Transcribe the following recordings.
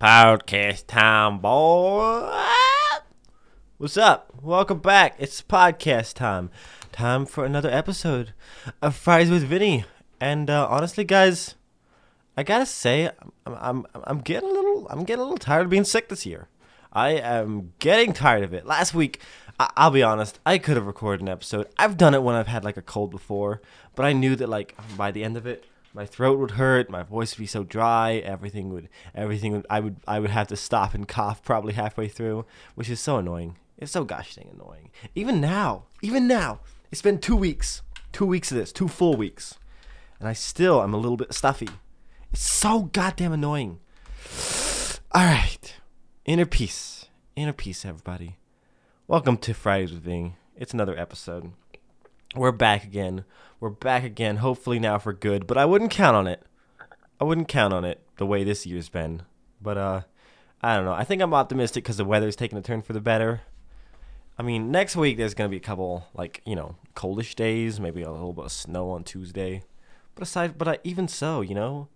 Podcast time, boy. What's up? Welcome back. It's podcast time. Time for another episode of Fridays with Vinny. And uh, honestly, guys, I gotta say, I'm, I'm I'm getting a little I'm getting a little tired of being sick this year. I am getting tired of it. Last week, I- I'll be honest, I could have recorded an episode. I've done it when I've had like a cold before, but I knew that like by the end of it, my throat would hurt, my voice would be so dry, everything would everything would I would I would have to stop and cough probably halfway through, which is so annoying. It's so gosh dang annoying. Even now, even now, it's been two weeks, two weeks of this, two full weeks, and I still am a little bit stuffy. It's so goddamn annoying. All right, inner peace, inner peace, everybody. Welcome to Fridays with Ving. It's another episode. We're back again. We're back again. Hopefully now for good, but I wouldn't count on it. I wouldn't count on it the way this year's been. But uh, I don't know. I think I'm optimistic because the weather's taking a turn for the better. I mean, next week there's gonna be a couple like you know coldish days, maybe a little bit of snow on Tuesday. But aside, but I, even so, you know,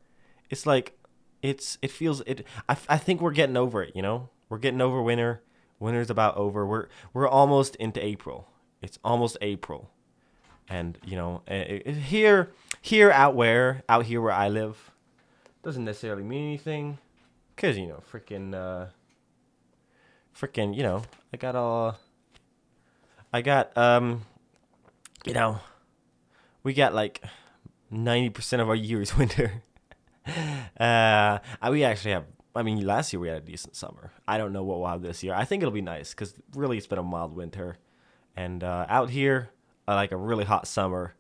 it's like it's it feels it. I, I think we're getting over it. You know, we're getting over winter. Winter's about over. We're we're almost into April. It's almost April, and you know, eh, eh, here here out where out here where I live, doesn't necessarily mean anything, cause you know, freaking uh, freaking you know, I got all. I got um, you know, we got like ninety percent of our year is winter. uh, we actually have. I mean, last year we had a decent summer. I don't know what we'll have this year. I think it'll be nice because really it's been a mild winter, and uh, out here, uh, like a really hot summer,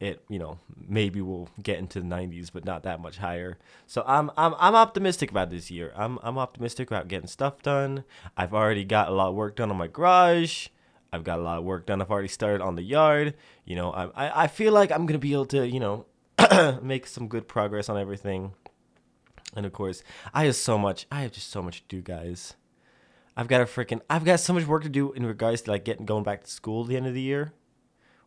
it you know maybe we'll get into the 90s, but not that much higher. So I'm I'm I'm optimistic about this year. I'm I'm optimistic about getting stuff done. I've already got a lot of work done on my garage. I've got a lot of work done. I've already started on the yard. You know, I I, I feel like I'm gonna be able to you know make some good progress on everything. And of course, I have so much. I have just so much to do, guys. I've got a freaking. I've got so much work to do in regards to like getting going back to school at the end of the year,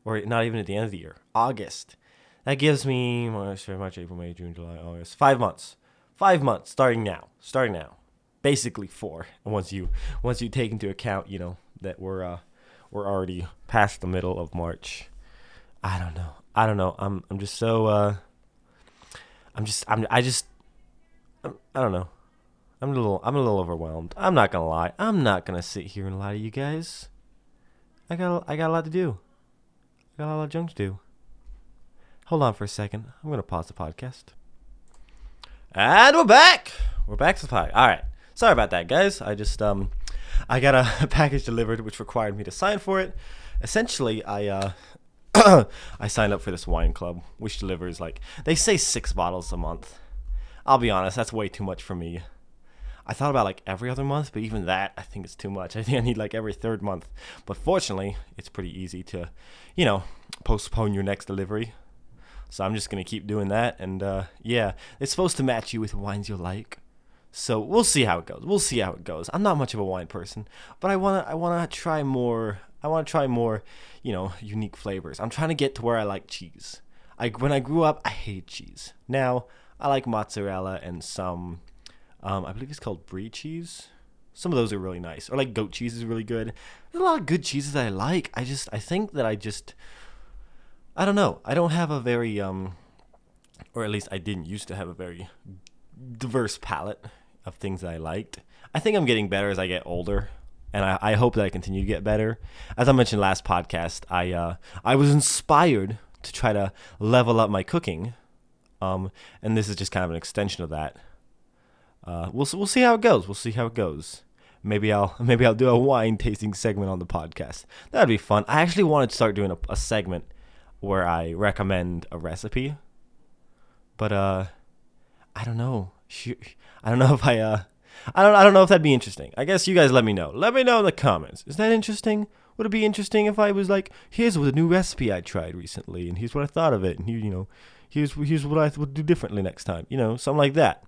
or not even at the end of the year. August. That gives me March, April, May, June, July, August. Five months. Five months starting now. Starting now. Basically four. Once you once you take into account, you know that we're uh we're already past the middle of March. I don't know. I don't know. I'm I'm just so uh I'm just I'm I just I'm, I don't know. I'm a little I'm a little overwhelmed. I'm not gonna lie. I'm not gonna sit here and lie to you guys. I got I got a lot to do. I got a lot of junk to do. Hold on for a second. I'm gonna pause the podcast. And we're back. We're back to the podcast. All right. Sorry about that, guys. I just um I got a package delivered which required me to sign for it. Essentially, I uh I signed up for this wine club, which delivers like they say six bottles a month. I'll be honest, that's way too much for me. I thought about like every other month, but even that I think it's too much. I think I need like every third month. But fortunately, it's pretty easy to, you know, postpone your next delivery. So I'm just gonna keep doing that, and uh, yeah, it's supposed to match you with wines you like. So we'll see how it goes. We'll see how it goes. I'm not much of a wine person, but I wanna I wanna try more. I wanna try more, you know, unique flavors. I'm trying to get to where I like cheese. I when I grew up, I hated cheese. Now I like mozzarella and some, um, I believe it's called brie cheese. Some of those are really nice, or like goat cheese is really good. There's a lot of good cheeses that I like. I just I think that I just I don't know. I don't have a very um, or at least I didn't used to have a very diverse palette of things that I liked. I think I'm getting better as I get older, and I, I hope that I continue to get better. As I mentioned last podcast, I uh, I was inspired to try to level up my cooking, um, and this is just kind of an extension of that. Uh, we'll we'll see how it goes. We'll see how it goes. Maybe I'll maybe I'll do a wine tasting segment on the podcast. That'd be fun. I actually wanted to start doing a, a segment where I recommend a recipe, but uh, I don't know. I don't know if I uh I don't I don't know if that'd be interesting. I guess you guys let me know. Let me know in the comments. Is that interesting? Would it be interesting if I was like, here's what a new recipe I tried recently, and here's what I thought of it, and here you know, here's here's what I would do differently next time. You know, something like that.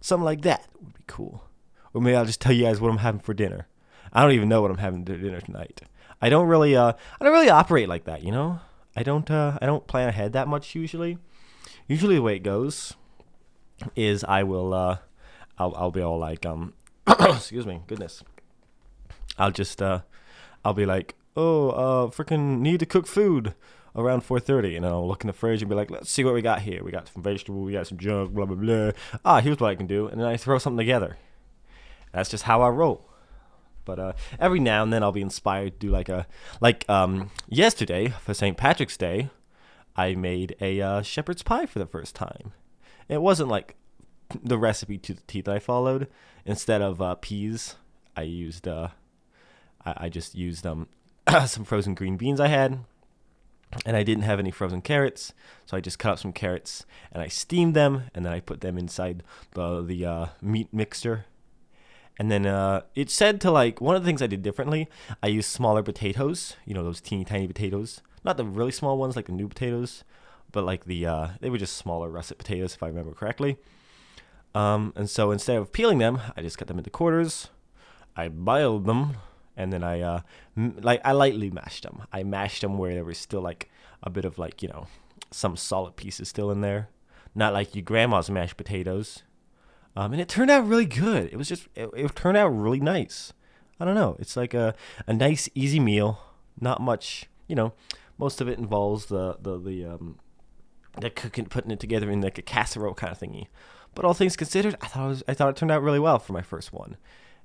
Something like that would be cool. Or maybe I'll just tell you guys what I'm having for dinner. I don't even know what I'm having for dinner tonight. I don't really uh I don't really operate like that, you know? I don't uh I don't plan ahead that much usually. Usually the way it goes is I will uh I'll I'll be all like um excuse me, goodness. I'll just uh I'll be like, "Oh, uh freaking need to cook food." Around 4:30, and I'll look in the fridge and be like, "Let's see what we got here. We got some vegetables, we got some junk, blah blah blah. Ah, here's what I can do," and then I throw something together. That's just how I roll. But uh, every now and then I'll be inspired to do like a like um yesterday for St. Patrick's Day, I made a uh, shepherd's pie for the first time. It wasn't like the recipe to the T that I followed. Instead of uh, peas, I used uh, I, I just used um some frozen green beans I had, and I didn't have any frozen carrots, so I just cut up some carrots and I steamed them, and then I put them inside the the uh, meat mixture. And then uh, it said to like one of the things I did differently. I used smaller potatoes, you know those teeny tiny potatoes, not the really small ones like the new potatoes, but like the uh, they were just smaller russet potatoes if I remember correctly. Um, and so instead of peeling them, I just cut them into quarters. I boiled them, and then I uh, m- like I lightly mashed them. I mashed them where there was still like a bit of like you know some solid pieces still in there, not like your grandma's mashed potatoes. Um, and it turned out really good. It was just it, it turned out really nice. I don't know. It's like a a nice easy meal. Not much, you know. Most of it involves the the the um the cooking, putting it together in like a casserole kind of thingy. But all things considered, I thought was, I thought it turned out really well for my first one,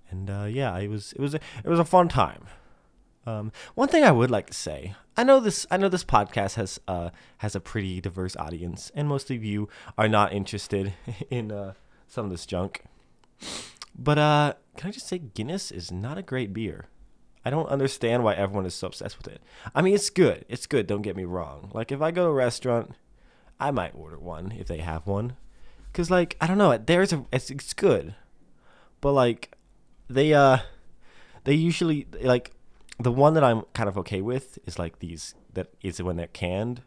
and uh, yeah, it was it was a, it was a fun time. Um, one thing I would like to say, I know this I know this podcast has uh has a pretty diverse audience, and most of you are not interested in uh, some of this junk. But uh, can I just say Guinness is not a great beer. I don't understand why everyone is so obsessed with it. I mean, it's good. It's good. Don't get me wrong. Like if I go to a restaurant, I might order one if they have one. Cause like I don't know, there's a it's, it's good, but like they uh they usually like the one that I'm kind of okay with is like these that is when they're canned,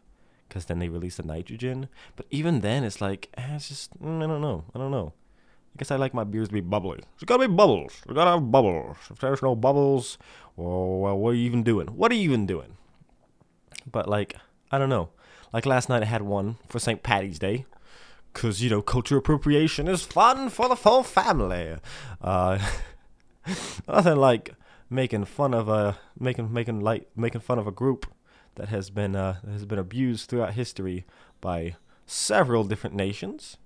because then they release the nitrogen. But even then, it's like eh, it's just mm, I don't know, I don't know. I guess I like my beers to be bubbly. It's gotta be bubbles. We gotta have bubbles. If there's no bubbles, well, well, what are you even doing? What are you even doing? But like I don't know. Like last night, I had one for St. Patty's Day because you know culture appropriation is fun for the full family. Uh, nothing like making fun of a making making light making fun of a group that has been uh, has been abused throughout history by several different nations,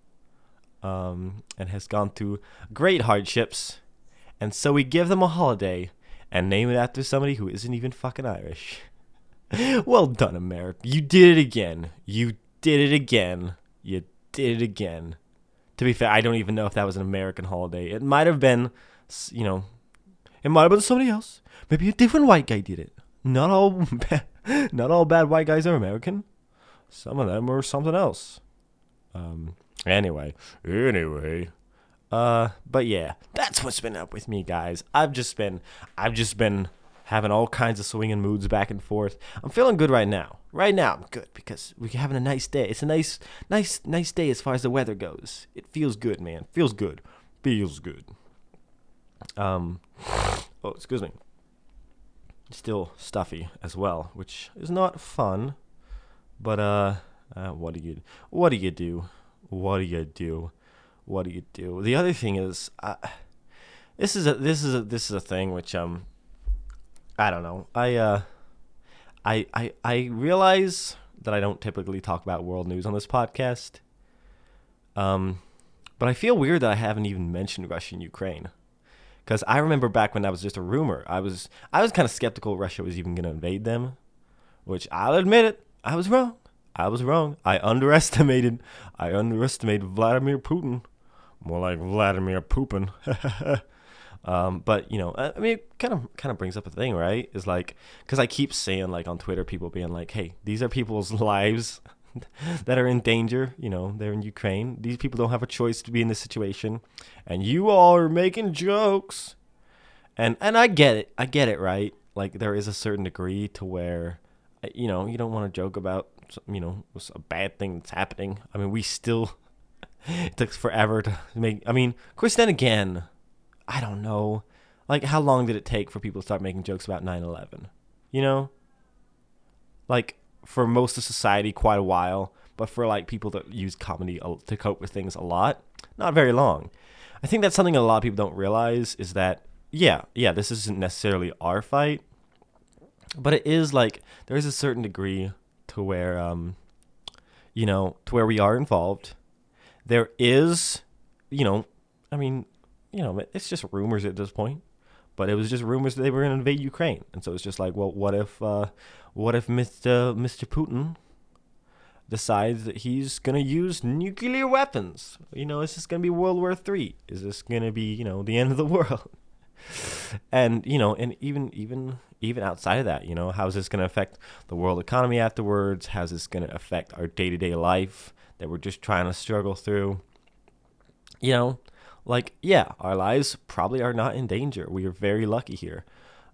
um, and has gone through great hardships, and so we give them a holiday and name it after somebody who isn't even fucking Irish. well done, America. You did it again. You did it again. You did it again. To be fair, I don't even know if that was an American holiday. It might have been, you know, it might have been somebody else. Maybe a different white guy did it. Not all, bad, not all bad white guys are American. Some of them are something else. Um. Anyway, anyway. Uh. But yeah, that's what's been up with me, guys. I've just been, I've just been having all kinds of swinging moods back and forth. I'm feeling good right now. Right now, I'm good because we're having a nice day. It's a nice, nice, nice day as far as the weather goes. It feels good, man. Feels good. Feels good. Um, oh, excuse me. Still stuffy as well, which is not fun. But uh, uh, what do you, what do you do? What do you do? What do you do? The other thing is, uh, this is a this is a this is a thing which um I don't know. I uh, I I I realize that I don't typically talk about world news on this podcast. Um, but I feel weird that I haven't even mentioned Russia and Ukraine. Because I remember back when that was just a rumor, I was I was kind of skeptical Russia was even going to invade them, which I'll admit it, I was wrong. I was wrong. I underestimated. I underestimated Vladimir Putin. More like Vladimir Poopin. Um, but you know, I mean, it kind of kind of brings up a thing, right? Is like because I keep saying like on Twitter, people being like, "Hey, these are people's lives that are in danger. You know, they're in Ukraine. These people don't have a choice to be in this situation, and you all are making jokes." And and I get it, I get it, right? Like there is a certain degree to where, uh, you know, you don't want to joke about, you know, a bad thing that's happening. I mean, we still. it took forever to make. I mean, of course, then again I don't know. Like, how long did it take for people to start making jokes about 9 11? You know? Like, for most of society, quite a while. but for like people that use comedy to cope with things a lot, not very long. I think that's something a lot of people don't realize is that yeah, yeah, this isn't necessarily our fight, but it is like there is a certain degree to where um you know, to where we are involved. There is, you know, I mean, you know, it's just rumors at this point. But it was just rumors that they were going to invade Ukraine, and so it's just like, well, what if, uh, what if Mr. Mr. Putin decides that he's going to use nuclear weapons? You know, is this going to be World War Three? Is this going to be, you know, the end of the world? and you know, and even even even outside of that, you know, how's this going to affect the world economy afterwards? How's this going to affect our day to day life that we're just trying to struggle through? You know, like, yeah, our lives probably are not in danger. We are very lucky here.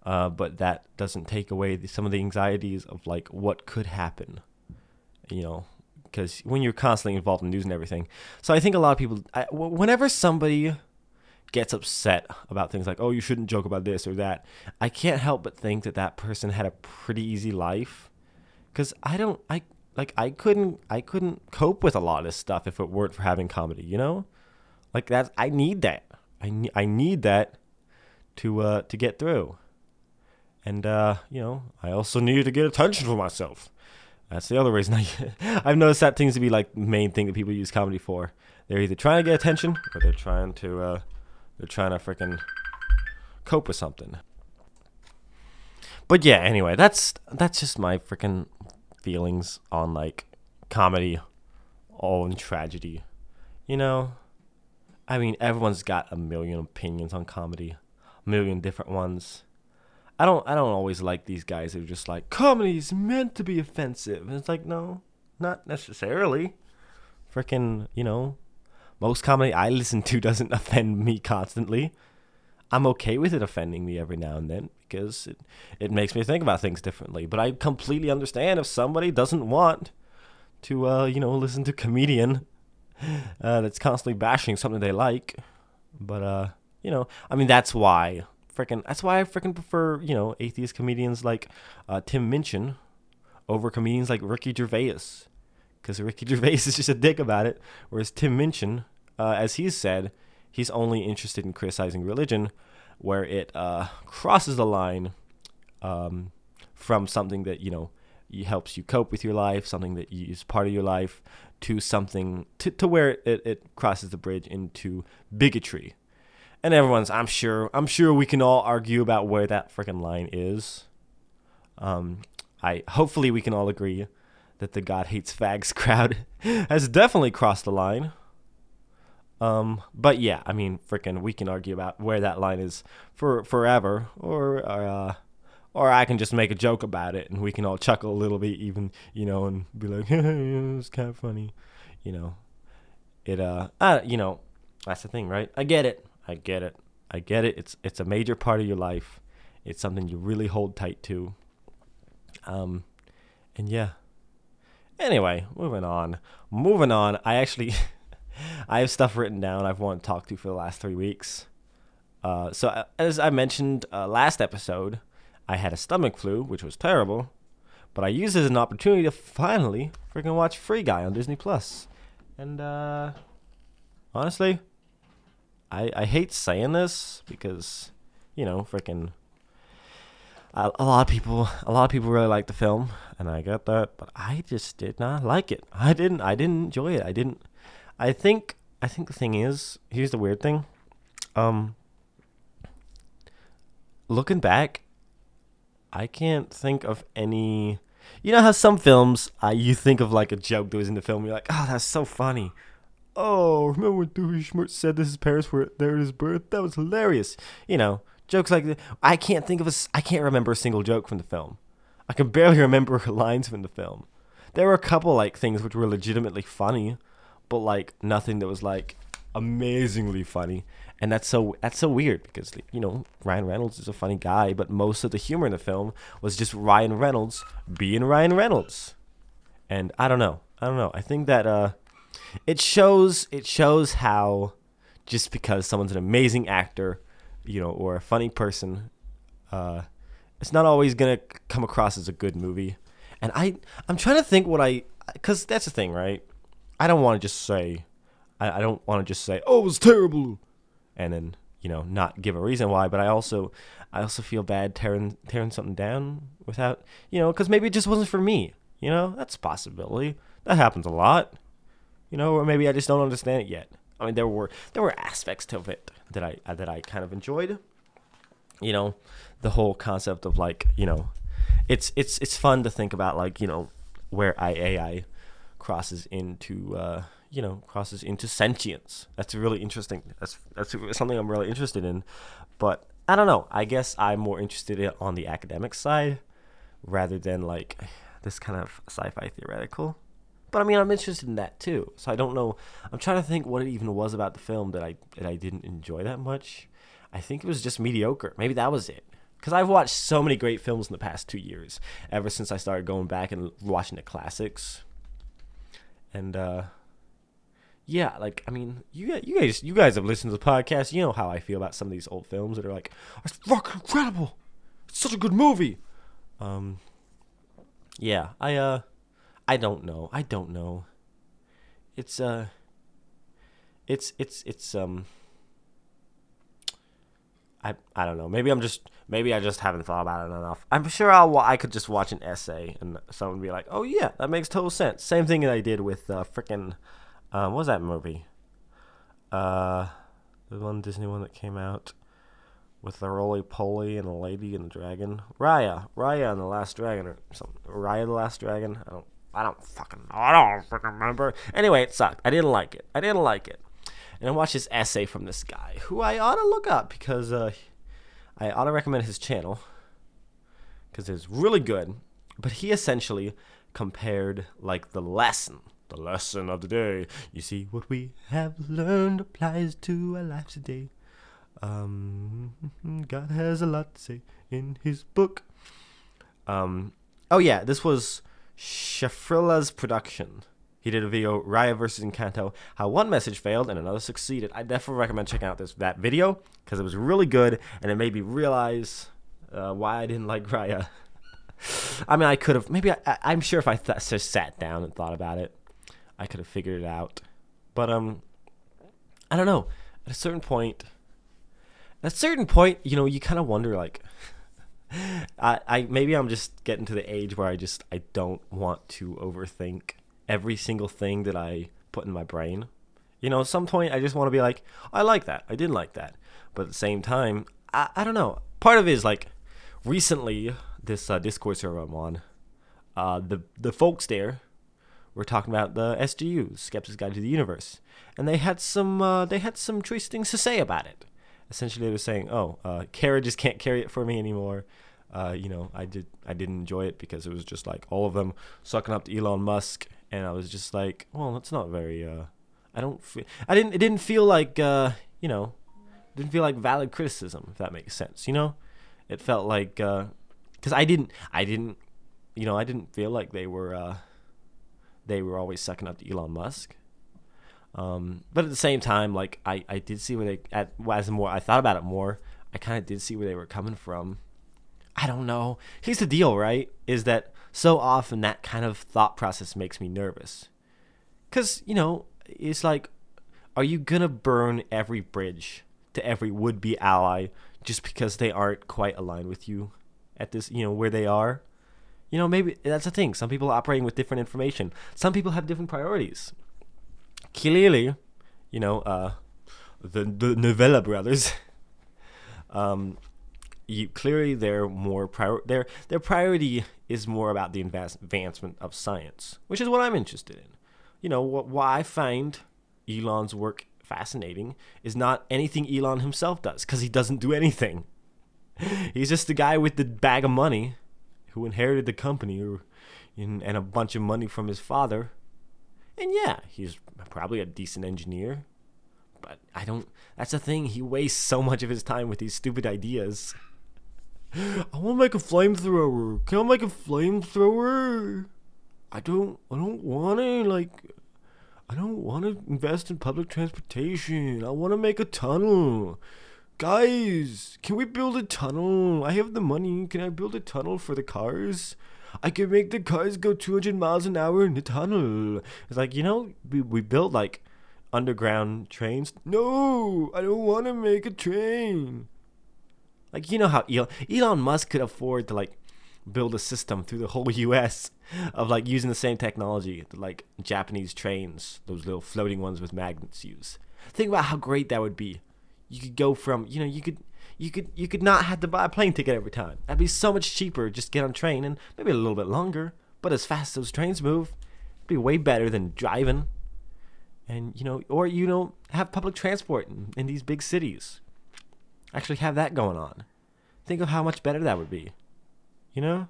Uh, but that doesn't take away the, some of the anxieties of like what could happen, you know, because when you're constantly involved in news and everything. So I think a lot of people, I, whenever somebody gets upset about things like, oh, you shouldn't joke about this or that, I can't help but think that that person had a pretty easy life. Because I don't, I like, I couldn't, I couldn't cope with a lot of stuff if it weren't for having comedy, you know? Like that, I need that. I I need that to uh, to get through. And uh, you know, I also need to get attention for myself. That's the other reason I I've noticed that seems to be like main thing that people use comedy for. They're either trying to get attention or they're trying to uh, they're trying to freaking cope with something. But yeah, anyway, that's that's just my freaking feelings on like comedy, all in tragedy. You know, I mean, everyone's got a million opinions on comedy, a million different ones. I don't I don't always like these guys who are just like comedy is meant to be offensive. And it's like no, not necessarily. Freaking, you know, most comedy I listen to doesn't offend me constantly. I'm okay with it offending me every now and then because it, it makes me think about things differently. But I completely understand if somebody doesn't want to, uh, you know, listen to comedian uh, that's constantly bashing something they like. But uh, you know, I mean, that's why freaking that's why I freaking prefer you know atheist comedians like uh, Tim Minchin over comedians like Ricky Gervais, because Ricky Gervais is just a dick about it, whereas Tim Minchin, uh, as he's said, he's only interested in criticizing religion where it uh, crosses the line um, from something that you know helps you cope with your life, something that is part of your life, to something to, to where it, it crosses the bridge into bigotry. And everyone's I'm sure I'm sure we can all argue about where that freaking line is. Um I hopefully we can all agree that the God hates fags crowd has definitely crossed the line. Um, but yeah, I mean, freaking, we can argue about where that line is for forever, or uh, or I can just make a joke about it and we can all chuckle a little bit, even you know, and be like, "It's kind of funny," you know. It uh, uh, you know, that's the thing, right? I get it, I get it, I get it. It's it's a major part of your life. It's something you really hold tight to. Um, and yeah. Anyway, moving on. Moving on. I actually, I have stuff written down I've wanted to talk to for the last three weeks. Uh, so uh, as I mentioned uh, last episode, I had a stomach flu, which was terrible, but I used it as an opportunity to finally freaking watch Free Guy on Disney Plus. And uh honestly, I I hate saying this because, you know, freaking a, a lot of people a lot of people really like the film and I get that, but I just did not like it. I didn't I didn't enjoy it. I didn't I think I think the thing is, here's the weird thing. Um looking back, I can't think of any. You know how some films, uh, you think of like a joke that was in the film, you're like, oh, that's so funny. Oh, remember when Dewey Schmertz said that his parents were there at his birth? That was hilarious. You know, jokes like that. I can't think of a. I can't remember a single joke from the film. I can barely remember lines from the film. There were a couple like things which were legitimately funny, but like nothing that was like amazingly funny and that's so that's so weird because you know Ryan Reynolds is a funny guy, but most of the humor in the film was just Ryan Reynolds being Ryan Reynolds, and I don't know, I don't know. I think that uh, it shows it shows how just because someone's an amazing actor, you know, or a funny person, uh, it's not always gonna come across as a good movie. And I I'm trying to think what I because that's the thing, right? I don't want to just say, I, I don't want to just say, oh, it was terrible, and then you know not give a reason why. But I also, I also feel bad tearing tearing something down without, you know, because maybe it just wasn't for me. You know, that's a possibility. That happens a lot. You know, or maybe I just don't understand it yet. I mean, there were there were aspects to it that I that I kind of enjoyed. You know, the whole concept of like you know, it's it's it's fun to think about like you know where AI crosses into uh, you know crosses into sentience. That's really interesting. That's that's something I'm really interested in. But I don't know. I guess I'm more interested in on the academic side rather than like this kind of sci-fi theoretical. But I mean, I'm interested in that too. So I don't know. I'm trying to think what it even was about the film that I that I didn't enjoy that much. I think it was just mediocre. Maybe that was it. Because I've watched so many great films in the past two years, ever since I started going back and watching the classics. And uh, yeah, like I mean, you you guys you guys have listened to the podcast. You know how I feel about some of these old films that are like, it's fucking incredible. It's such a good movie. Um, yeah, I uh I don't know. I don't know. It's uh it's it's it's um I I don't know. Maybe I'm just maybe I just haven't thought about it enough. I'm sure I'll I could just watch an essay and someone be like, "Oh yeah, that makes total sense." Same thing that I did with uh freaking um what was that movie? Uh the one Disney one that came out with the roly poly and the lady and the dragon. Raya, Raya and the Last Dragon or something. Raya the Last Dragon. I don't I don't fucking know. I don't fucking remember. Anyway, it sucked. I didn't like it. I didn't like it. And I watched this essay from this guy who I ought to look up because uh, I ought to recommend his channel because it's really good. But he essentially compared like the lesson, the lesson of the day. You see, what we have learned applies to our lives today. Um, God has a lot to say in His book. Um, oh yeah, this was Schaffrillas production. He did a video, Raya versus Encanto, how one message failed and another succeeded. I definitely recommend checking out this that video because it was really good and it made me realize uh, why I didn't like Raya. I mean, I could have maybe I, am sure if I th- just sat down and thought about it, I could have figured it out. But um, I don't know. At a certain point, at a certain point, you know, you kind of wonder like. I, I maybe I'm just getting to the age where I just I don't want to overthink every single thing that I put in my brain. You know, at some point I just want to be like, I like that. I didn't like that. But at the same time, I, I don't know. Part of it is like recently this uh, Discord server I'm on, uh, the the folks there were talking about the SGU, Skeptic's Guide to the Universe, and they had some uh, they had some choice things to say about it essentially they were saying, "Oh, uh, Cara just can't carry it for me anymore." Uh, you know, I did I didn't enjoy it because it was just like all of them sucking up to Elon Musk, and I was just like, well, that's not very. Uh, I don't feel I didn't it didn't feel like uh, you know, didn't feel like valid criticism if that makes sense. You know, it felt like because uh, I didn't I didn't you know I didn't feel like they were uh, they were always sucking up to Elon Musk. Um, but at the same time, like I, I did see where they at as more I thought about it more, I kind of did see where they were coming from. I don't know. Here's the deal, right? Is that so often that kind of thought process makes me nervous. Cause you know, it's like, are you gonna burn every bridge to every would-be ally just because they aren't quite aligned with you at this, you know, where they are? You know, maybe that's the thing. Some people are operating with different information. Some people have different priorities clearly, you know, uh, the the Novella brothers, um, you clearly they're more prior their their priority is more about the advancement of science, which is what I'm interested in. You know, what why I find Elon's work fascinating is not anything Elon himself does, because he doesn't do anything. He's just the guy with the bag of money who inherited the company and a bunch of money from his father and yeah, he's probably a decent engineer. But I don't. That's the thing. He wastes so much of his time with these stupid ideas. I want to make a flamethrower. Can I make a flamethrower? I don't. I don't want to like. I don't want to invest in public transportation. I want to make a tunnel. Guys, can we build a tunnel? I have the money. Can I build a tunnel for the cars? I can make the cars go 200 miles an hour in the tunnel. It's like, you know, we, we build like underground trains. No, I don't want to make a train. Like, you know how Elon, Elon Musk could afford to like build a system through the whole US of like using the same technology that like Japanese trains, those little floating ones with magnets use. Think about how great that would be. You could go from, you know, you could you could you could not have to buy a plane ticket every time. That'd be so much cheaper. Just get on train and maybe a little bit longer, but as fast as those trains move, it'd be way better than driving. And you know, or you know, have public transport in, in these big cities. Actually, have that going on. Think of how much better that would be. You know.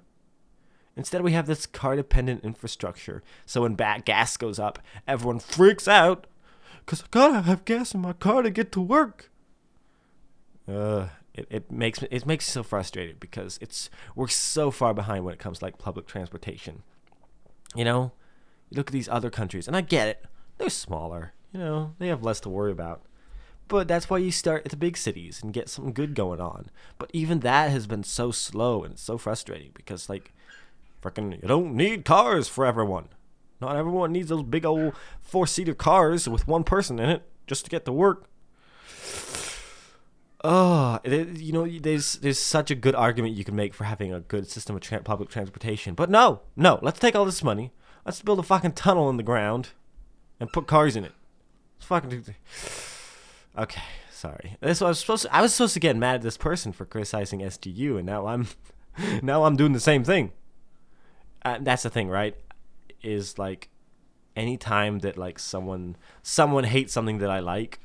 Instead, we have this car dependent infrastructure. So when gas goes up, everyone freaks out because I gotta have gas in my car to get to work. Uh, it, it makes me it makes me so frustrated because it's we're so far behind when it comes to like public transportation. You know, you look at these other countries, and I get it; they're smaller. You know, they have less to worry about. But that's why you start at the big cities and get something good going on. But even that has been so slow and so frustrating because like, freaking, you don't need cars for everyone. Not everyone needs those big old four seater cars with one person in it just to get to work. Oh, it, you know, there's there's such a good argument you can make for having a good system of tra- public transportation, but no, no. Let's take all this money. Let's build a fucking tunnel in the ground, and put cars in it. Let's fucking. Okay, sorry. This I was supposed. To, I was supposed to get mad at this person for criticizing SGU, and now I'm, now I'm doing the same thing. Uh, that's the thing, right? Is like, anytime that like someone someone hates something that I like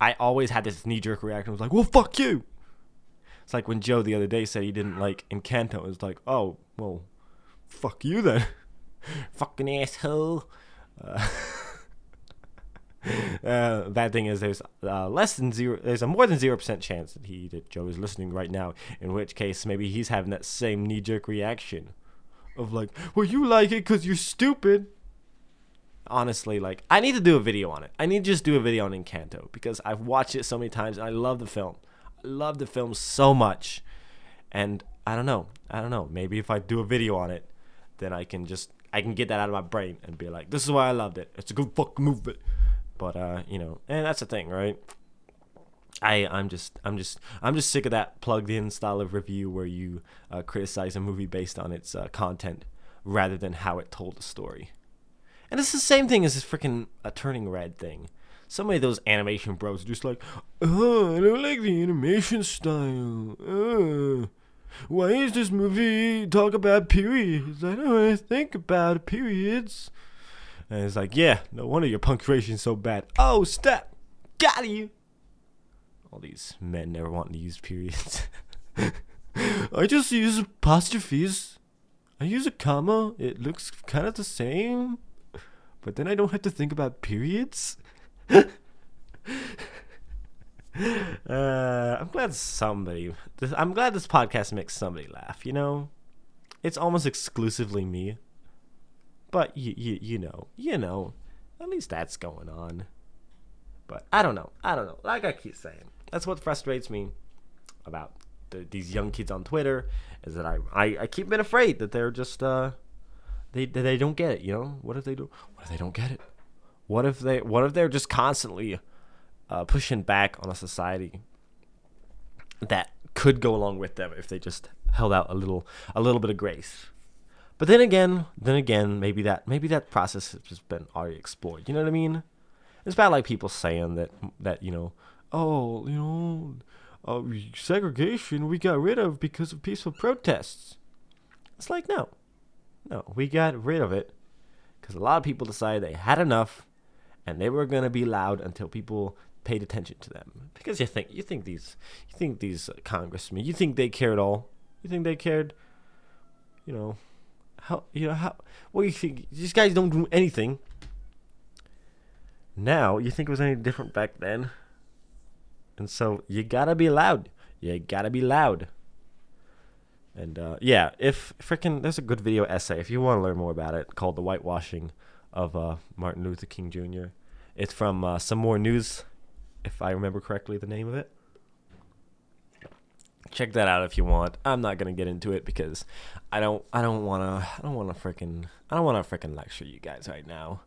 I always had this knee jerk reaction. I was like, well, fuck you. It's like when Joe the other day said he didn't like Encanto. It was like, oh, well, fuck you then. Fucking asshole. Uh, uh, bad thing is there's uh, less than zero. There's a more than zero percent chance that he that Joe is listening right now. In which case, maybe he's having that same knee jerk reaction of like, well, you like it because you're stupid honestly like I need to do a video on it. I need to just do a video on Encanto because I've watched it so many times and I love the film. I love the film so much. And I don't know. I don't know. Maybe if I do a video on it, then I can just I can get that out of my brain and be like, this is why I loved it. It's a good fucking movie. But uh, you know, and that's the thing, right? I I'm just I'm just I'm just sick of that plugged in style of review where you uh, criticize a movie based on its uh, content rather than how it told the story. And it's the same thing as this freaking a turning red thing. So many of those animation bros are just like, oh, I don't like the animation style. Uh, why is this movie talk about periods? I don't want to think about periods. And it's like, yeah, no wonder your punctuation's so bad. Oh, step, got you. All these men never wanting to use periods. I just use apostrophes. I use a comma. It looks kind of the same but then I don't have to think about periods. uh, I'm glad somebody. This, I'm glad this podcast makes somebody laugh. You know, it's almost exclusively me. But you, you, you know, you know, at least that's going on. But I don't know. I don't know. Like I keep saying, that's what frustrates me about the, these young kids on Twitter is that I, I, I keep being afraid that they're just uh, they they don't get it. You know, what if they do? What if they don't get it? What if they? What if they're just constantly uh, pushing back on a society that could go along with them if they just held out a little a little bit of grace? But then again, then again, maybe that maybe that process has just been already explored. You know what I mean? It's about like people saying that that you know, oh, you know, uh, segregation we got rid of because of peaceful protests. It's like no, no, we got rid of it because a lot of people decided they had enough, and they were gonna be loud until people paid attention to them. Because you think you think these you think these congressmen you think they cared all? You think they cared? You know how you know how? What you think? These guys don't do anything. Now you think it was any different back then? And so you gotta be loud. You gotta be loud. And uh, yeah, if freaking there's a good video essay if you want to learn more about it called "The Whitewashing of uh, Martin Luther King Jr." It's from uh, some more news, if I remember correctly, the name of it. check that out if you want. I'm not gonna get into it because I don't I don't wanna I don't wanna freaking I don't wanna freaking lecture you guys right now.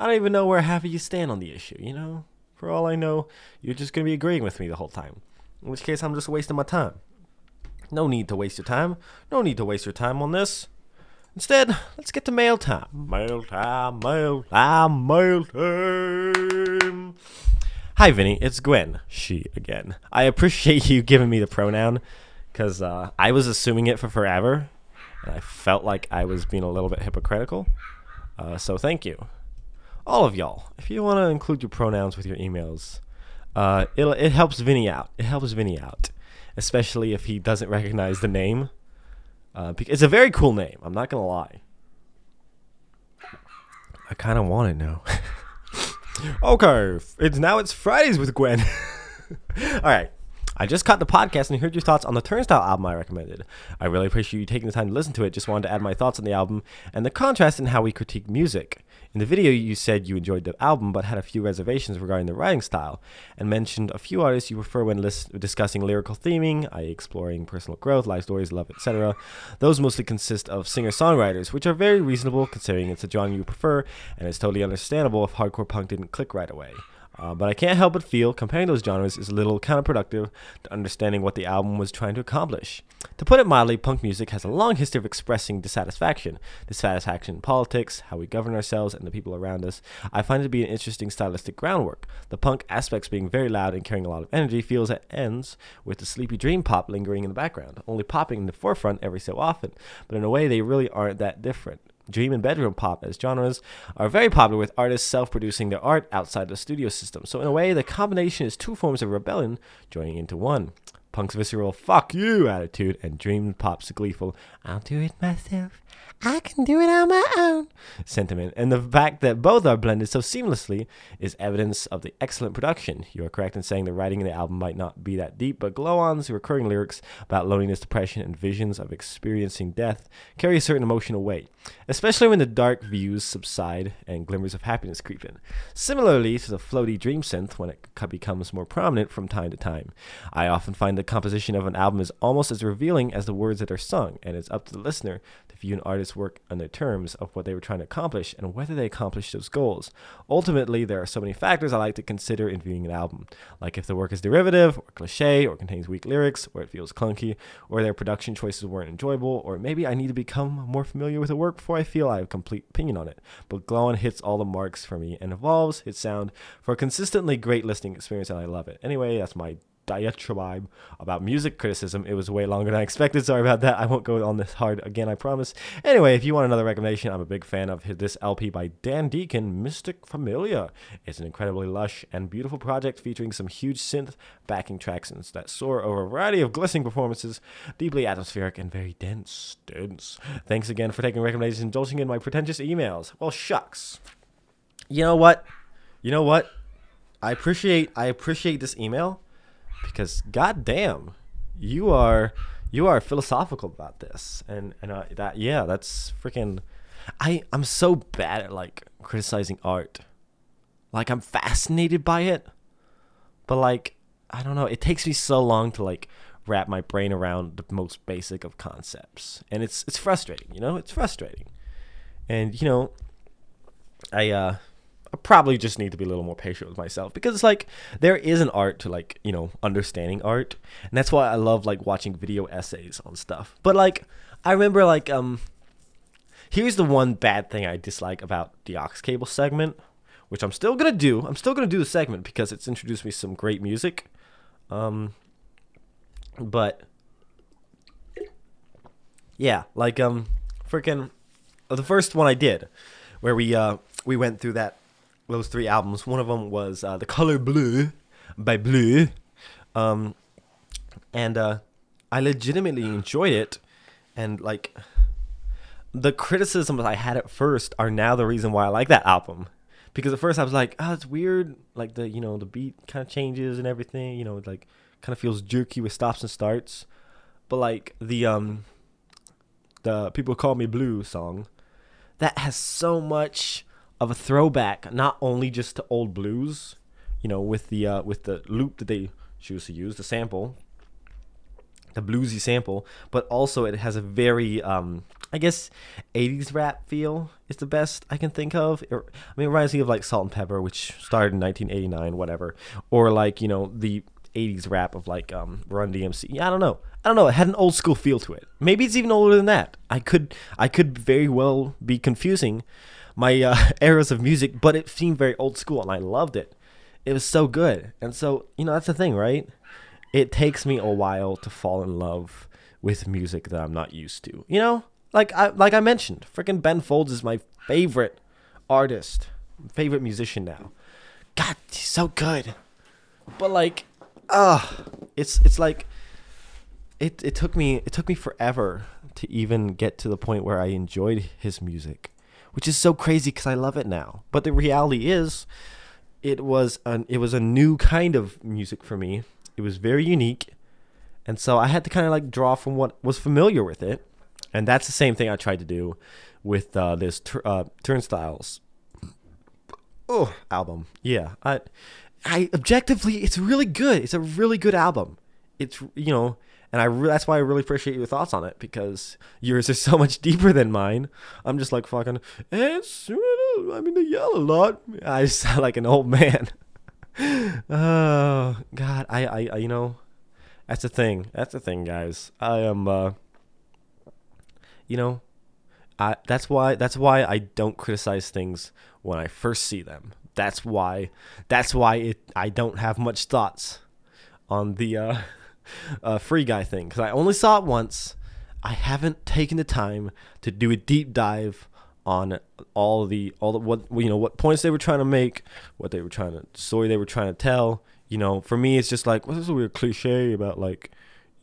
I don't even know where half of you stand on the issue, you know? For all I know, you're just gonna be agreeing with me the whole time. In which case I'm just wasting my time. No need to waste your time. No need to waste your time on this. Instead, let's get to mail time. Mail time, mail time, mail time. Hi, Vinny. It's Gwen. She again. I appreciate you giving me the pronoun because uh, I was assuming it for forever, and I felt like I was being a little bit hypocritical. Uh, so thank you, all of y'all. If you want to include your pronouns with your emails, uh, it it helps Vinny out. It helps Vinny out, especially if he doesn't recognize the name. Uh, it's a very cool name. I'm not gonna lie. I kind of want it now. okay, it's now it's Fridays with Gwen. All right. I just caught the podcast and heard your thoughts on the Turnstile album I recommended. I really appreciate you taking the time to listen to it. Just wanted to add my thoughts on the album and the contrast in how we critique music. In the video, you said you enjoyed the album but had a few reservations regarding the writing style and mentioned a few artists you prefer when list- discussing lyrical theming, i.e., exploring personal growth, life stories, love, etc. Those mostly consist of singer songwriters, which are very reasonable considering it's a genre you prefer, and it's totally understandable if hardcore punk didn't click right away. Uh, but I can't help but feel comparing those genres is a little counterproductive to understanding what the album was trying to accomplish. To put it mildly, punk music has a long history of expressing dissatisfaction. Dissatisfaction in politics, how we govern ourselves, and the people around us. I find it to be an interesting stylistic groundwork. The punk aspects being very loud and carrying a lot of energy feels at ends with the sleepy dream pop lingering in the background, only popping in the forefront every so often. But in a way, they really aren't that different. Dream and bedroom pop as genres are very popular with artists self producing their art outside the studio system. So, in a way, the combination is two forms of rebellion joining into one. Punk's visceral fuck you attitude and Dream Pop's gleeful I'll do it myself. I can do it on my own sentiment. And the fact that both are blended so seamlessly is evidence of the excellent production. You are correct in saying the writing in the album might not be that deep, but Glow On's recurring lyrics about loneliness, depression, and visions of experiencing death carry a certain emotional weight, especially when the dark views subside and glimmers of happiness creep in. Similarly to the floaty dream synth when it becomes more prominent from time to time. I often find the composition of an album is almost as revealing as the words that are sung, and it's up to the listener to view an artist's work on the terms of what they were trying to accomplish and whether they accomplished those goals. Ultimately, there are so many factors I like to consider in viewing an album, like if the work is derivative or cliche or contains weak lyrics or it feels clunky or their production choices weren't enjoyable or maybe I need to become more familiar with the work before I feel I have a complete opinion on it. But Glow On hits all the marks for me and evolves its sound for a consistently great listening experience and I love it. Anyway, that's my diatribe about music criticism. It was way longer than I expected. Sorry about that. I won't go on this hard again, I promise. Anyway, if you want another recommendation, I'm a big fan of this LP by Dan Deacon, Mystic Familiar. It's an incredibly lush and beautiful project featuring some huge synth backing tracks that soar over a variety of glistening performances, deeply atmospheric and very dense. Dense. Thanks again for taking recommendations and indulging in my pretentious emails. Well, shucks. You know what? You know what? I appreciate I appreciate this email because goddamn, you are you are philosophical about this, and and uh, that yeah, that's freaking. I I'm so bad at like criticizing art. Like I'm fascinated by it, but like I don't know, it takes me so long to like wrap my brain around the most basic of concepts, and it's it's frustrating. You know, it's frustrating, and you know, I uh I probably just need to be a little more patient with myself because it's like there is an art to like you know understanding art, and that's why I love like watching video essays on stuff. But like I remember like um, here's the one bad thing I dislike about the aux cable segment, which I'm still gonna do. I'm still gonna do the segment because it's introduced me some great music, um, but yeah, like um, freaking the first one I did, where we uh we went through that those three albums. One of them was uh, "The Color Blue" by Blue, um, and uh, I legitimately enjoyed it. And like the criticisms I had at first are now the reason why I like that album. Because at first I was like, oh, it's weird. Like the you know the beat kind of changes and everything. You know, it like kind of feels jerky with stops and starts. But like the um the people call me blue song that has so much of a throwback, not only just to old blues, you know, with the uh, with the loop that they choose to use, the sample, the bluesy sample, but also it has a very um I guess 80s rap feel is the best I can think of. It, I mean, it reminds me of like Salt-N-Pepa, which started in 1989, whatever, or like you know the 80s rap of like um, Run DMC. Yeah, I don't know. I don't know. It had an old school feel to it. Maybe it's even older than that. I could I could very well be confusing my uh, eras of music, but it seemed very old school, and I loved it. It was so good, and so you know that's the thing, right? It takes me a while to fall in love with music that I'm not used to. You know, like I like I mentioned, freaking Ben Folds is my favorite artist, favorite musician now. God, he's so good. But like, ah, uh, it's it's like it it took me it took me forever to even get to the point where I enjoyed his music, which is so crazy because I love it now. But the reality is, it was an it was a new kind of music for me. It was very unique, and so I had to kind of like draw from what was familiar with it and that's the same thing I tried to do with uh, this tur- uh, Turnstiles oh album. Yeah, I, I objectively, it's really good. It's a really good album. It's you know, and I re- that's why I really appreciate your thoughts on it because yours is so much deeper than mine. I'm just like fucking. It's I mean, they yell a lot. I sound like an old man. oh God, I, I, I, you know, that's the thing. That's the thing, guys. I am. uh you know, I that's why that's why I don't criticize things when I first see them. That's why that's why it I don't have much thoughts on the uh, uh, free guy thing because I only saw it once. I haven't taken the time to do a deep dive on all the all the what you know what points they were trying to make, what they were trying to story they were trying to tell. You know, for me, it's just like what's this weird cliche about like,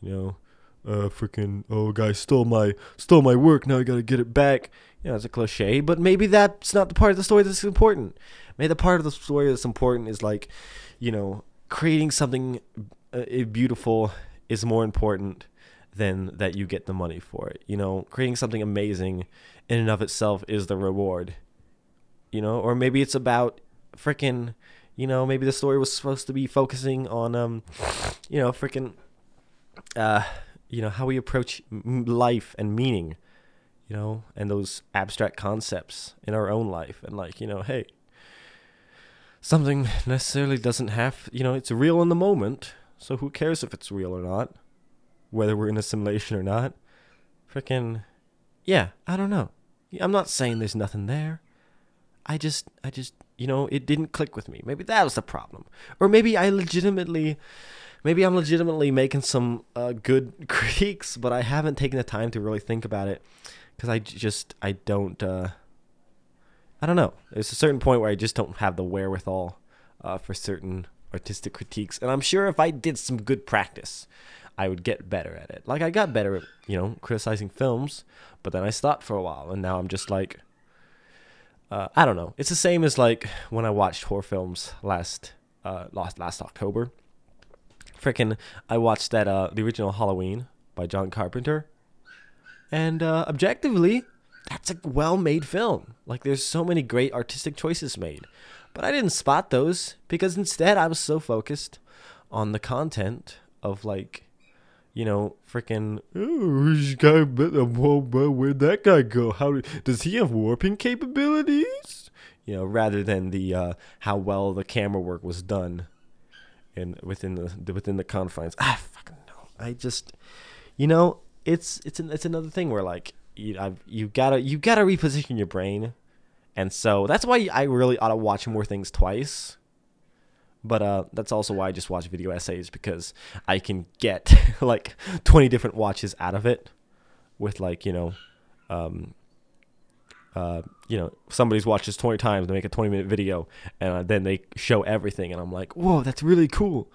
you know, uh, freaking oh guy stole my stole my work now I gotta get it back. You know, it's a cliche, but maybe that's not the part of the story that's important. Maybe the part of the story that's important is like, you know, creating something beautiful is more important than that you get the money for it. You know, creating something amazing in and of itself is the reward. You know, or maybe it's about freaking, you know, maybe the story was supposed to be focusing on um, you know, freaking uh you know how we approach life and meaning you know and those abstract concepts in our own life and like you know hey something necessarily doesn't have you know it's real in the moment so who cares if it's real or not? Whether we're in a simulation or not? Freaking yeah i don't know. I'm not saying there's nothing there. I just i just you know it didn't click with me. Maybe that was the problem. Or maybe i legitimately maybe I'm legitimately making some uh, good critiques, but I haven't taken the time to really think about it. Because I just I don't uh, I don't know. There's a certain point where I just don't have the wherewithal uh, for certain artistic critiques, and I'm sure if I did some good practice, I would get better at it. Like I got better at you know criticizing films, but then I stopped for a while, and now I'm just like. Uh, I don't know. It's the same as like when I watched horror films last uh, last last October freaking I watched that uh the original Halloween by John Carpenter. And uh objectively, that's a well-made film. Like there's so many great artistic choices made. But I didn't spot those because instead I was so focused on the content of like you know, freaking, oh, where'd that guy go? How does he have warping capabilities? You know, rather than the uh, how well the camera work was done and within the within the confines. I fucking know. I just, you know, it's it's an, it's another thing where like you I've, you gotta you gotta reposition your brain, and so that's why I really ought to watch more things twice. But uh, that's also why I just watch video essays because I can get like twenty different watches out of it, with like you know, um, uh, you know, somebody's watched this 20 times they make a 20 minute video, and uh, then they show everything, and I'm like, whoa, that's really cool.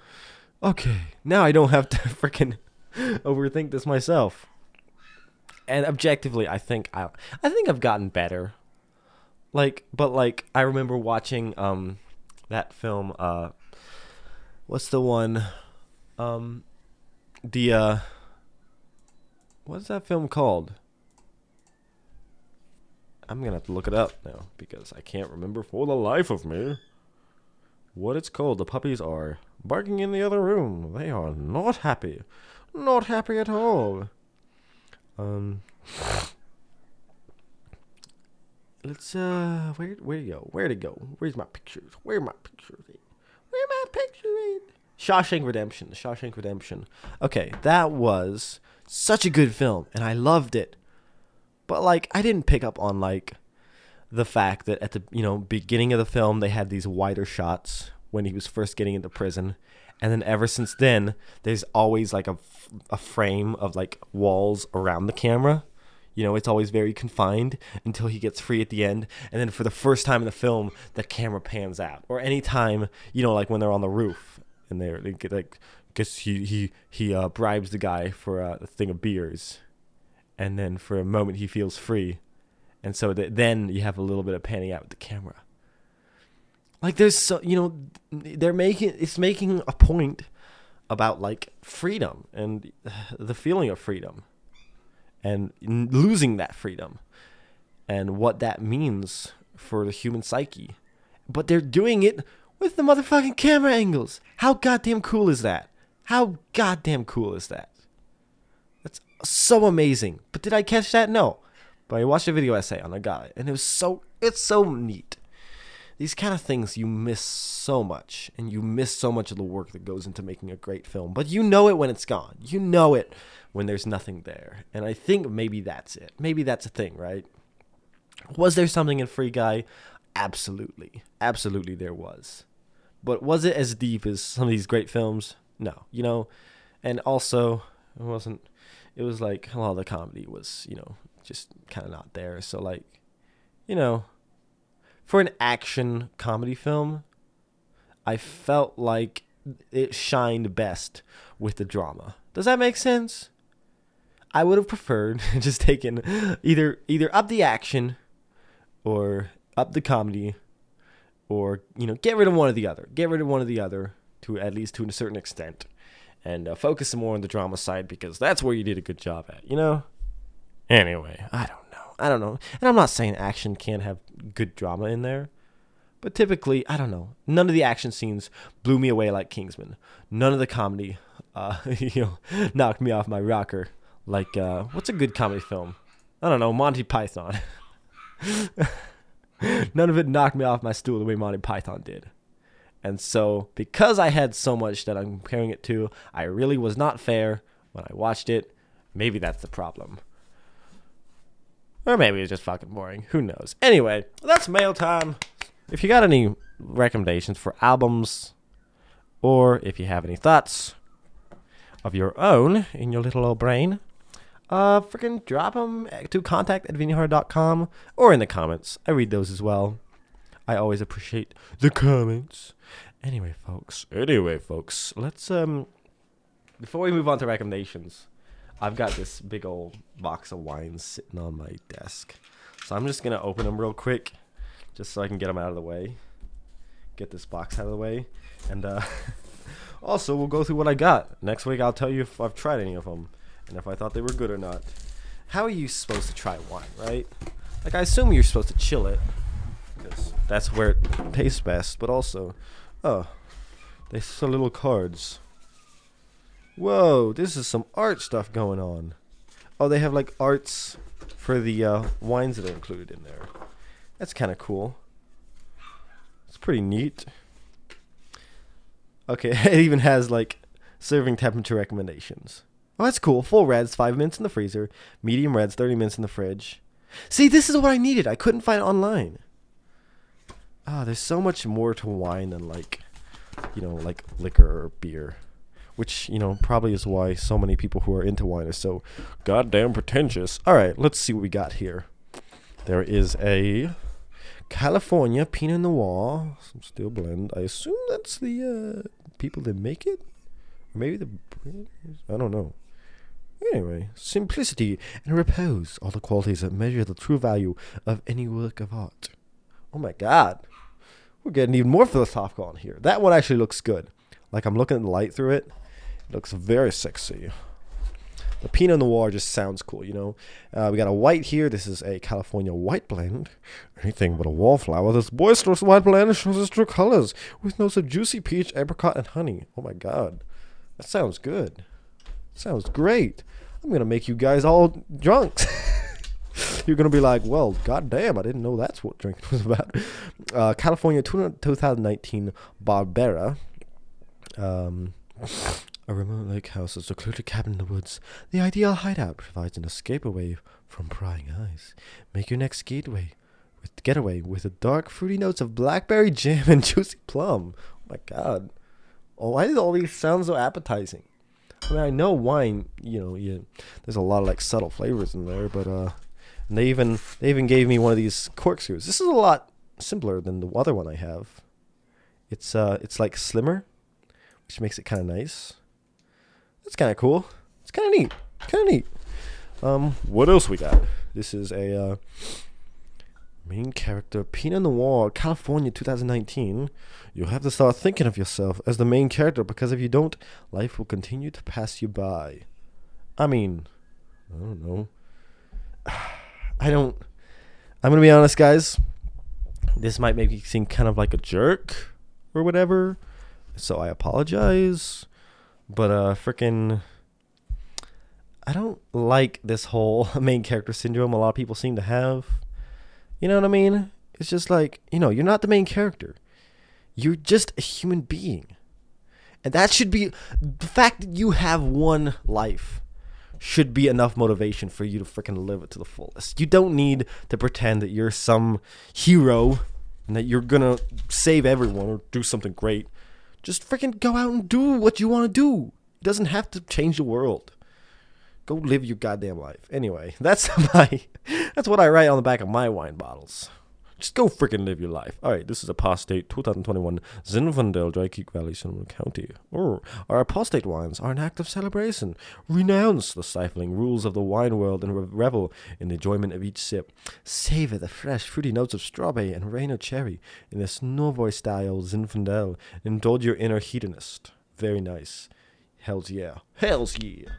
Okay, now I don't have to freaking overthink this myself. And objectively, I think I, I think I've gotten better. Like, but like, I remember watching um, that film. Uh, what's the one? Um, the uh, what's that film called? I'm gonna have to look it up now because I can't remember for the life of me what it's called. The puppies are barking in the other room. They are not happy. Not happy at all. Um. Let's uh, where where to go? Where to go? Where's my pictures? Where my pictures? At? Where my pictures? At? Shawshank Redemption. Shawshank Redemption. Okay, that was such a good film, and I loved it. But like, I didn't pick up on like the fact that at the you know beginning of the film they had these wider shots when he was first getting into prison, and then ever since then there's always like a, a frame of like walls around the camera you know, it's always very confined until he gets free at the end. And then for the first time in the film, the camera pans out. Or anytime, you know, like when they're on the roof and they're they get like, because he he he uh, bribes the guy for uh, a thing of beers, and then for a moment he feels free, and so that then you have a little bit of panning out with the camera. Like there's so you know, they're making it's making a point about like freedom and the feeling of freedom and losing that freedom and what that means for the human psyche. But they're doing it with the motherfucking camera angles. How goddamn cool is that? How goddamn cool is that? That's so amazing. But did I catch that? No. But I watched a video essay on a guy and it was so it's so neat. These kind of things you miss so much and you miss so much of the work that goes into making a great film. But you know it when it's gone. You know it when there's nothing there. And I think maybe that's it. Maybe that's a thing, right? Was there something in Free Guy? Absolutely. Absolutely there was. But was it as deep as some of these great films? No. You know, and also it wasn't it was like a lot of the comedy was, you know, just kind of not there. So like, you know, for an action comedy film, I felt like it shined best with the drama. Does that make sense? I would have preferred just taking either either up the action or up the comedy or you know get rid of one or the other. Get rid of one or the other to at least to a certain extent and uh, focus more on the drama side because that's where you did a good job at, you know? Anyway, I don't. I don't know. And I'm not saying action can't have good drama in there. But typically, I don't know. None of the action scenes blew me away like Kingsman. None of the comedy, uh, you know, knocked me off my rocker like, uh, what's a good comedy film? I don't know, Monty Python. None of it knocked me off my stool the way Monty Python did. And so, because I had so much that I'm comparing it to, I really was not fair when I watched it. Maybe that's the problem. Or maybe it's just fucking boring. Who knows? Anyway, that's mail time. If you got any recommendations for albums, or if you have any thoughts of your own in your little old brain, uh, freaking drop them to contact at vinnyhard.com or in the comments. I read those as well. I always appreciate the comments. Anyway, folks. Anyway, folks. Let's um. Before we move on to recommendations, I've got this big old box of wines sitting on my desk, so I'm just gonna open them real quick, just so I can get them out of the way. Get this box out of the way, and uh, also we'll go through what I got next week. I'll tell you if I've tried any of them and if I thought they were good or not. How are you supposed to try wine, right? Like, I assume you're supposed to chill it, because that's where it tastes best, but also, oh, they sell little cards. Whoa, this is some art stuff going on. Oh, they have like arts for the uh, wines that are included in there. That's kind of cool. It's pretty neat. Okay, it even has like serving temperature recommendations. Oh, that's cool. Full reds, five minutes in the freezer. Medium reds, 30 minutes in the fridge. See, this is what I needed. I couldn't find it online. Ah, there's so much more to wine than like, you know, like liquor or beer. Which, you know, probably is why so many people who are into wine are so goddamn pretentious. All right, let's see what we got here. There is a California Pinot Noir, some still blend. I assume that's the uh, people that make it. Or maybe the I don't know. Anyway, simplicity and repose are the qualities that measure the true value of any work of art. Oh my god. We're getting even more philosophical on here. That one actually looks good. Like I'm looking at the light through it. Looks very sexy. The Pinot Noir just sounds cool, you know. Uh, we got a white here. This is a California white blend. Anything but a wallflower. This boisterous white blend shows its true colors with notes of juicy peach, apricot, and honey. Oh my god. That sounds good. Sounds great. I'm gonna make you guys all drunk. You're gonna be like, well, goddamn, I didn't know that's what drinking was about. Uh, California 2019 Barbera. Um, a remote lake house, a secluded cabin in the woods. The ideal hideout provides an escape away from prying eyes. Make your next gateway with getaway with the dark, fruity notes of blackberry jam and juicy plum. Oh my god. Oh, why do all these sound so appetizing? I mean, I know wine, you know, you, there's a lot of like subtle flavors in there, but uh, and they even they even gave me one of these corkscrews. This is a lot simpler than the other one I have. It's uh, it's like slimmer, which makes it kind of nice. That's kind of cool. It's kind of neat. Kind of neat. Um, what else we got? This is a uh, main character Pinot Noir, California, 2019. You'll have to start thinking of yourself as the main character because if you don't, life will continue to pass you by. I mean, I don't know. I don't. I'm gonna be honest, guys. This might make me seem kind of like a jerk or whatever. So I apologize. But uh freaking I don't like this whole main character syndrome a lot of people seem to have. You know what I mean? It's just like, you know, you're not the main character. You're just a human being. And that should be the fact that you have one life should be enough motivation for you to freaking live it to the fullest. You don't need to pretend that you're some hero and that you're gonna save everyone or do something great. Just freaking go out and do what you want to do. It doesn't have to change the world. Go live your goddamn life. Anyway, that's my that's what I write on the back of my wine bottles. Just go freaking live your life. All right, this is Apostate 2021 Zinfandel, Dry Creek Valley, Sonoma County. Oh, our apostate wines are an act of celebration. Renounce the stifling rules of the wine world and revel in the enjoyment of each sip. Savor the fresh, fruity notes of strawberry and Rainier cherry in this nouveau style Zinfandel. Indulge your inner hedonist. Very nice. Hells yeah. Hells yeah.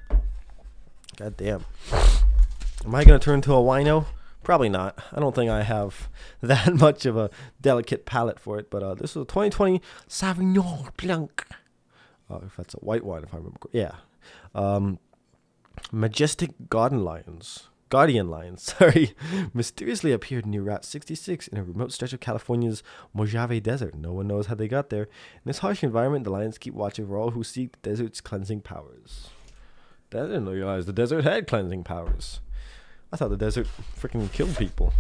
God damn. Am I to turn into a wino? Probably not. I don't think I have that much of a delicate palate for it. But uh, this is a 2020 Sauvignon Blanc. Uh, if that's a white wine, if I remember. Yeah. Um, majestic garden lions. Guardian lions, sorry, mysteriously appeared near Route 66 in a remote stretch of California's Mojave Desert. No one knows how they got there. In this harsh environment, the lions keep watch over all who seek the desert's cleansing powers. I didn't realize the desert had cleansing powers. I thought the desert freaking killed people.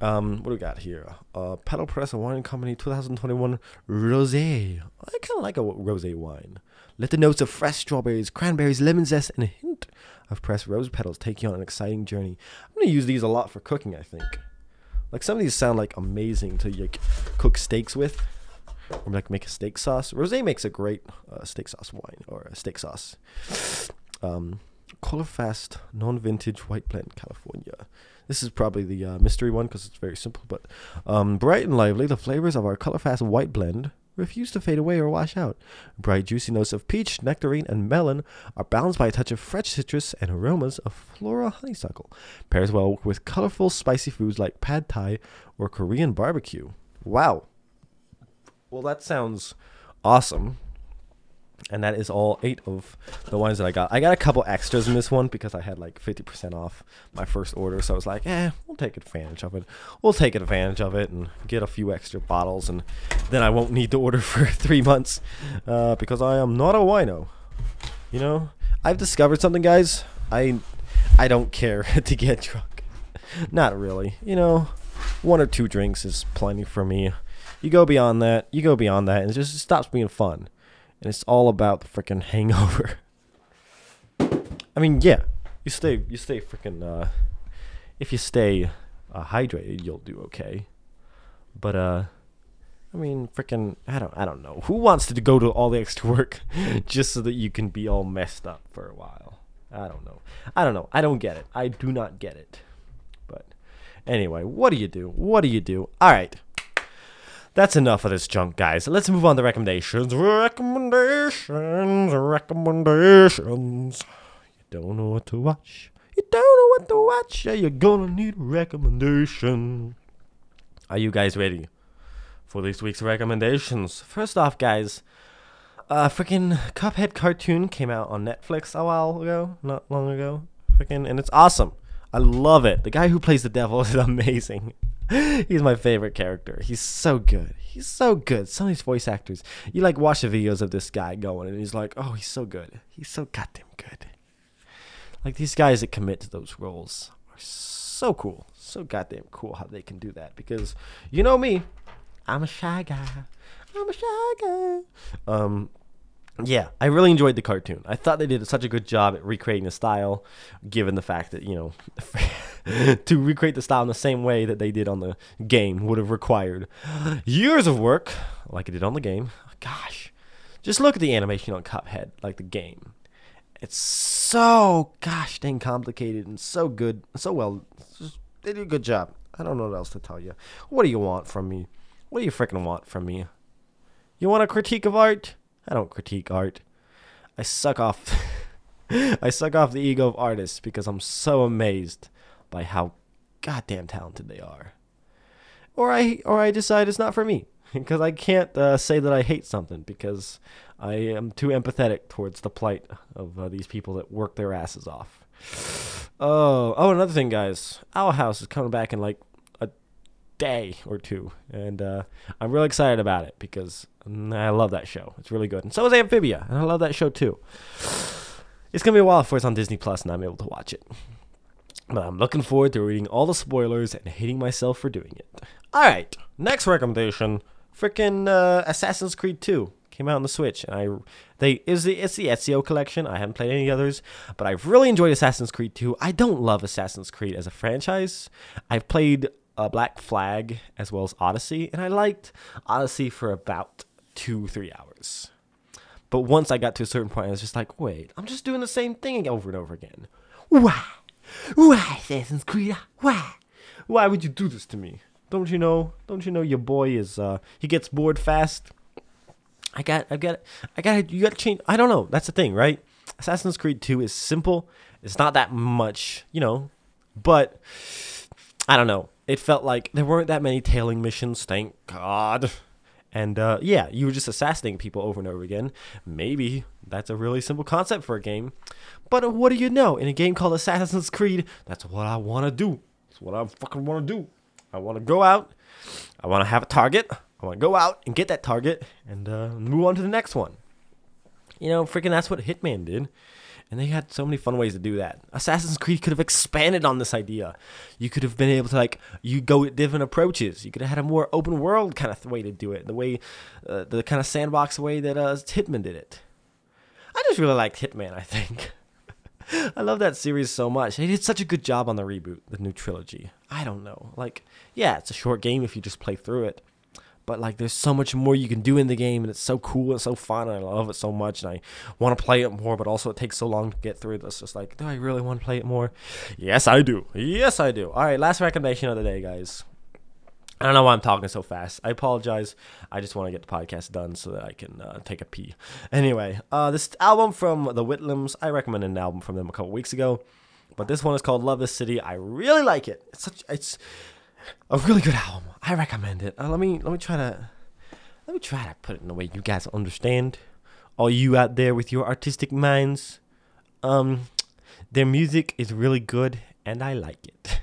Um, what do we got here? Uh, Paddle Press Wine Company 2021 Rosé. I kind of like a rosé wine. Let the notes of fresh strawberries, cranberries, lemon zest, and a hint of pressed rose petals take you on an exciting journey. I'm gonna use these a lot for cooking. I think. Like some of these sound like amazing to like cook steaks with, or like make a steak sauce. Rosé makes a great uh, steak sauce wine or a steak sauce. Um, Color Fast non-vintage white blend California. This is probably the uh, mystery one because it's very simple, but um, bright and lively. The flavors of our Color Fast white blend refuse to fade away or wash out. Bright, juicy notes of peach, nectarine, and melon are balanced by a touch of fresh citrus and aromas of floral honeysuckle. Pairs well with colorful, spicy foods like pad thai or Korean barbecue. Wow. Well, that sounds awesome. And that is all eight of the wines that I got. I got a couple extras in this one because I had like 50% off my first order. So I was like, eh, we'll take advantage of it. We'll take advantage of it and get a few extra bottles. And then I won't need to order for three months uh, because I am not a wino. You know, I've discovered something, guys. I, I don't care to get drunk. Not really. You know, one or two drinks is plenty for me. You go beyond that, you go beyond that, and it just stops being fun and it's all about the freaking hangover. I mean, yeah, you stay, you stay freaking. Uh, if you stay uh, hydrated, you'll do okay. But uh, I mean, freaking, I don't, I don't know. Who wants to go to all the extra work just so that you can be all messed up for a while? I don't know. I don't know. I don't get it. I do not get it. But anyway, what do you do? What do you do? All right. That's enough of this junk, guys. Let's move on to recommendations. Recommendations. Recommendations. You don't know what to watch. You don't know what to watch. Yeah, you're gonna need a recommendation. Are you guys ready for this week's recommendations? First off, guys, uh, freaking Cuphead cartoon came out on Netflix a while ago, not long ago. Freaking, and it's awesome. I love it. The guy who plays the devil is amazing. He's my favorite character. He's so good. He's so good. Some of these voice actors, you like watch the videos of this guy going, and he's like, oh, he's so good. He's so goddamn good. Like these guys that commit to those roles are so cool. So goddamn cool how they can do that. Because you know me, I'm a shy guy. I'm a shy guy. Um, yeah, I really enjoyed the cartoon. I thought they did such a good job at recreating the style, given the fact that, you know, to recreate the style in the same way that they did on the game would have required years of work, like it did on the game. Gosh, just look at the animation on Cuphead, like the game. It's so gosh dang complicated and so good, so well. Just, they do a good job. I don't know what else to tell you. What do you want from me? What do you freaking want from me? You want a critique of art? I don't critique art. I suck off I suck off the ego of artists because I'm so amazed by how goddamn talented they are. Or I or I decide it's not for me because I can't uh, say that I hate something because I am too empathetic towards the plight of uh, these people that work their asses off. Oh, oh, another thing, guys. Owl House is coming back in like day or two, and uh, I'm really excited about it because I love that show. It's really good, and so is Amphibia, and I love that show too. It's gonna be a while before it's on Disney Plus, and I'm able to watch it. But I'm looking forward to reading all the spoilers and hating myself for doing it. All right, next recommendation: freaking uh, Assassin's Creed 2 came out on the Switch, and I they is the it's the Ezio collection. I haven't played any others, but I've really enjoyed Assassin's Creed 2. I don't love Assassin's Creed as a franchise. I've played uh, Black Flag as well as Odyssey, and I liked Odyssey for about two three hours. But once I got to a certain point, I was just like, wait, I'm just doing the same thing over and over again. Why? Why, Assassin's Creed? Why? Why would you do this to me? Don't you know? Don't you know your boy is uh he gets bored fast? I got I got I got you got to change I don't know. That's the thing, right? Assassin's Creed 2 is simple. It's not that much, you know, but I don't know it felt like there weren't that many tailing missions, thank God. And uh, yeah, you were just assassinating people over and over again. Maybe that's a really simple concept for a game. But what do you know? In a game called Assassin's Creed, that's what I want to do. That's what I fucking want to do. I want to go out. I want to have a target. I want to go out and get that target and uh, move on to the next one. You know, freaking that's what Hitman did. And they had so many fun ways to do that. Assassin's Creed could have expanded on this idea. You could have been able to like you go at different approaches. You could have had a more open world kind of way to do it. The way, uh, the kind of sandbox way that uh, Hitman did it. I just really liked Hitman. I think. I love that series so much. They did such a good job on the reboot, the new trilogy. I don't know. Like, yeah, it's a short game if you just play through it but like there's so much more you can do in the game and it's so cool and so fun and I love it so much and I want to play it more but also it takes so long to get through this just like do I really want to play it more yes I do yes I do all right last recommendation of the day guys I don't know why I'm talking so fast. I apologize. I just want to get the podcast done so that I can uh, take a pee. Anyway, uh, this album from the Whitlams, I recommended an album from them a couple weeks ago, but this one is called Love This City. I really like it. It's such it's a really good album. I recommend it. Uh, let me let me try to let me try to put it in a way you guys understand. All you out there with your artistic minds, um, their music is really good, and I like it.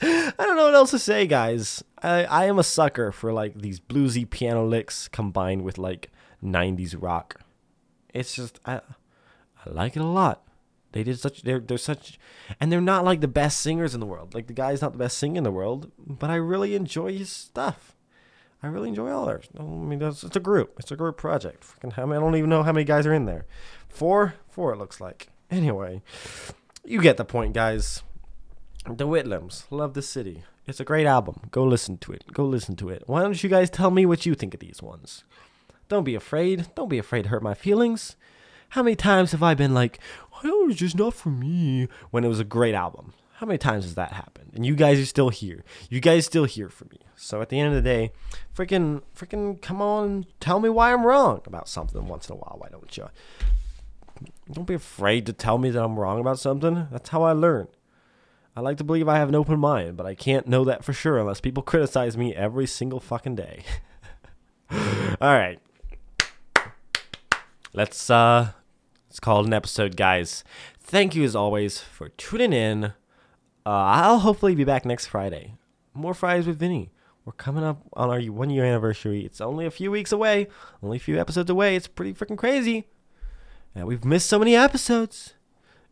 I don't know what else to say, guys. I I am a sucker for like these bluesy piano licks combined with like '90s rock. It's just I I like it a lot. They did such they're they're such and they're not like the best singers in the world. Like the guy's not the best singer in the world, but I really enjoy his stuff. I really enjoy all theirs. I mean, it's, it's a group. It's a group project. Freaking how many, I don't even know how many guys are in there. Four, four it looks like. Anyway, you get the point, guys. The Whitlams, love the city. It's a great album. Go listen to it. Go listen to it. Why don't you guys tell me what you think of these ones? Don't be afraid. Don't be afraid to hurt my feelings. How many times have I been like, oh, it's just not for me when it was a great album? How many times has that happened? And you guys are still here. You guys still here for me. So at the end of the day, freaking, freaking, come on, tell me why I'm wrong about something once in a while. Why don't you? Don't be afraid to tell me that I'm wrong about something. That's how I learn. I like to believe I have an open mind, but I can't know that for sure unless people criticize me every single fucking day. All right. let's uh, let's call it an episode, guys. Thank you as always for tuning in. Uh, I'll hopefully be back next Friday. More Fridays with Vinny. We're coming up on our one year anniversary. It's only a few weeks away, only a few episodes away. It's pretty freaking crazy. And we've missed so many episodes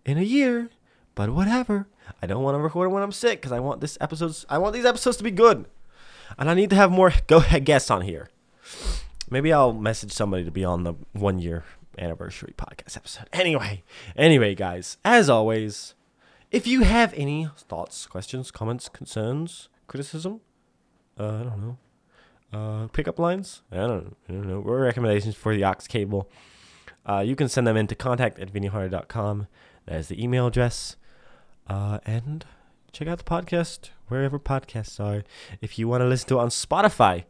in a year, but whatever. I don't want to record when I'm sick because I want this episodes. I want these episodes to be good, and I need to have more go guests on here. Maybe I'll message somebody to be on the one year anniversary podcast episode. Anyway, anyway, guys, as always, if you have any thoughts, questions, comments, concerns, criticism, uh, I don't know, uh, pickup lines, I don't, I don't know, or recommendations for the aux cable, uh, you can send them in to contact at vinnyharder.com. That is the email address. Uh, and check out the podcast wherever podcasts are. If you want to listen to it on Spotify,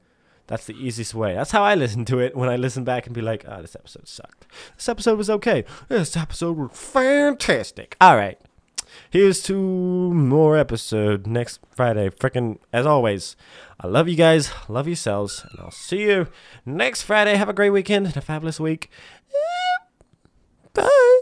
that's the easiest way. That's how I listen to it when I listen back and be like, oh, this episode sucked. This episode was okay. This episode was fantastic. All right. Here's to more episode next Friday. Freaking, as always, I love you guys. Love yourselves. And I'll see you next Friday. Have a great weekend and a fabulous week. Bye.